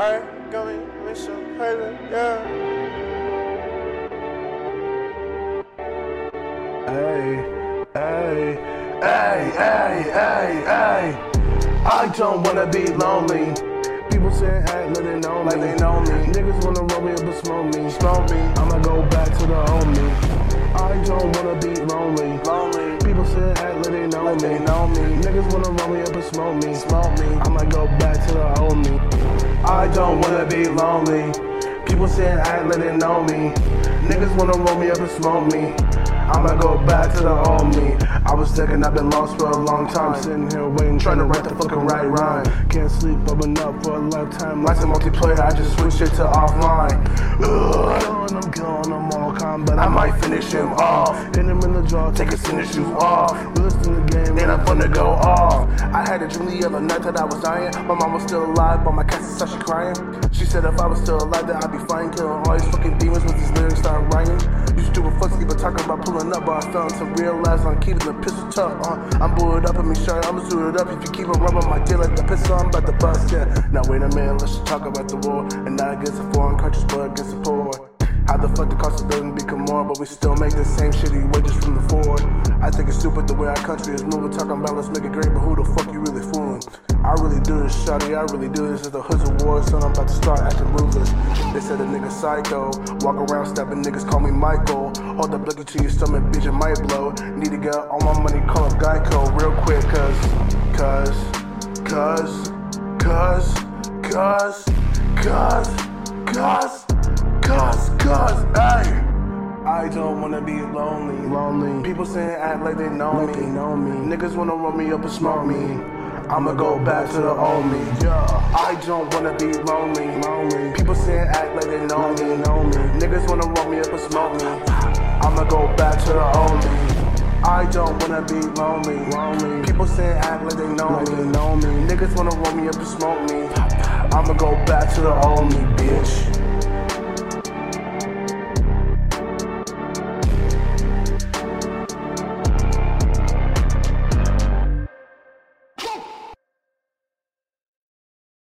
I going with some yeah. Hey, hey, hey, hey, hey, hey. I don't wanna be lonely. People say act like they know me. Like they know me. Niggas wanna roll me up and smoke me. Smoke me. I'ma go back to the old me. Know me. Niggas wanna roll me up and smoke me. Smoke me. I'ma go back to the old me. I don't wanna be lonely. People say act like they know me. Niggas wanna roll me up and smoke me. I'ma go back to the old me. I was thinking I've been lost for a long time. Sitting here waiting, trying to write the fucking right rhyme. Can't sleep, I've been up for a lifetime. Life's a multiplayer, I just switched it to offline. Ugh, killing them, killing them all combat. I might finish him off. Hit him in the jaw, take his tennis shoes off. We listen to the game, then I'm gonna go off. I had a dream the other night that I was dying. My mom was still alive, but my cat said she crying. She said if I was still alive, that I'd be fine. Killing all these fucking demons with these lyrics start writing. Used to give a fuck, keep talking about pulling up, but I fell into realize I'm keeping the pistol tough. Uh, I'm booted up in me shirt, I'ma suit it up. If you keep on rubbing my tail like the pistol, I'm about to bust, yeah. Now wait a minute, let's just talk about the war. And not against the foreign countries, but against the poor. How the fuck the cost of become more, but we still make the same shitty wages from the Ford. I think it's stupid the way our country is moving, talking about let's make it great, but who the fuck you really fooling? I really do this, shawty, I really do this. It's the hoods of war, son, I'm about to start acting ruthless. They said a nigga psycho, walk around stabbing niggas, call me Michael. Hold the blicky to your stomach, bitch, it might blow. Need to get all my money, call up Geico real quick, cause, cause, cause, cause, cause, cause, cause, cause, cause, hey. I don't wanna be lonely. Lonely. People saying act like they know like me. They know me. Niggas wanna run me up and smoke me. I'ma go back to the old me. Yeah. I don't wanna be lonely. Lonely. People saying act like they know like me. They know me. Niggas wanna run me up and smoke me. I'ma go back to the old me. I don't wanna be lonely. lonely. People saying act like they know like me. They know me. Niggas wanna run me up and smoke me. I'ma go back to the old me, bitch.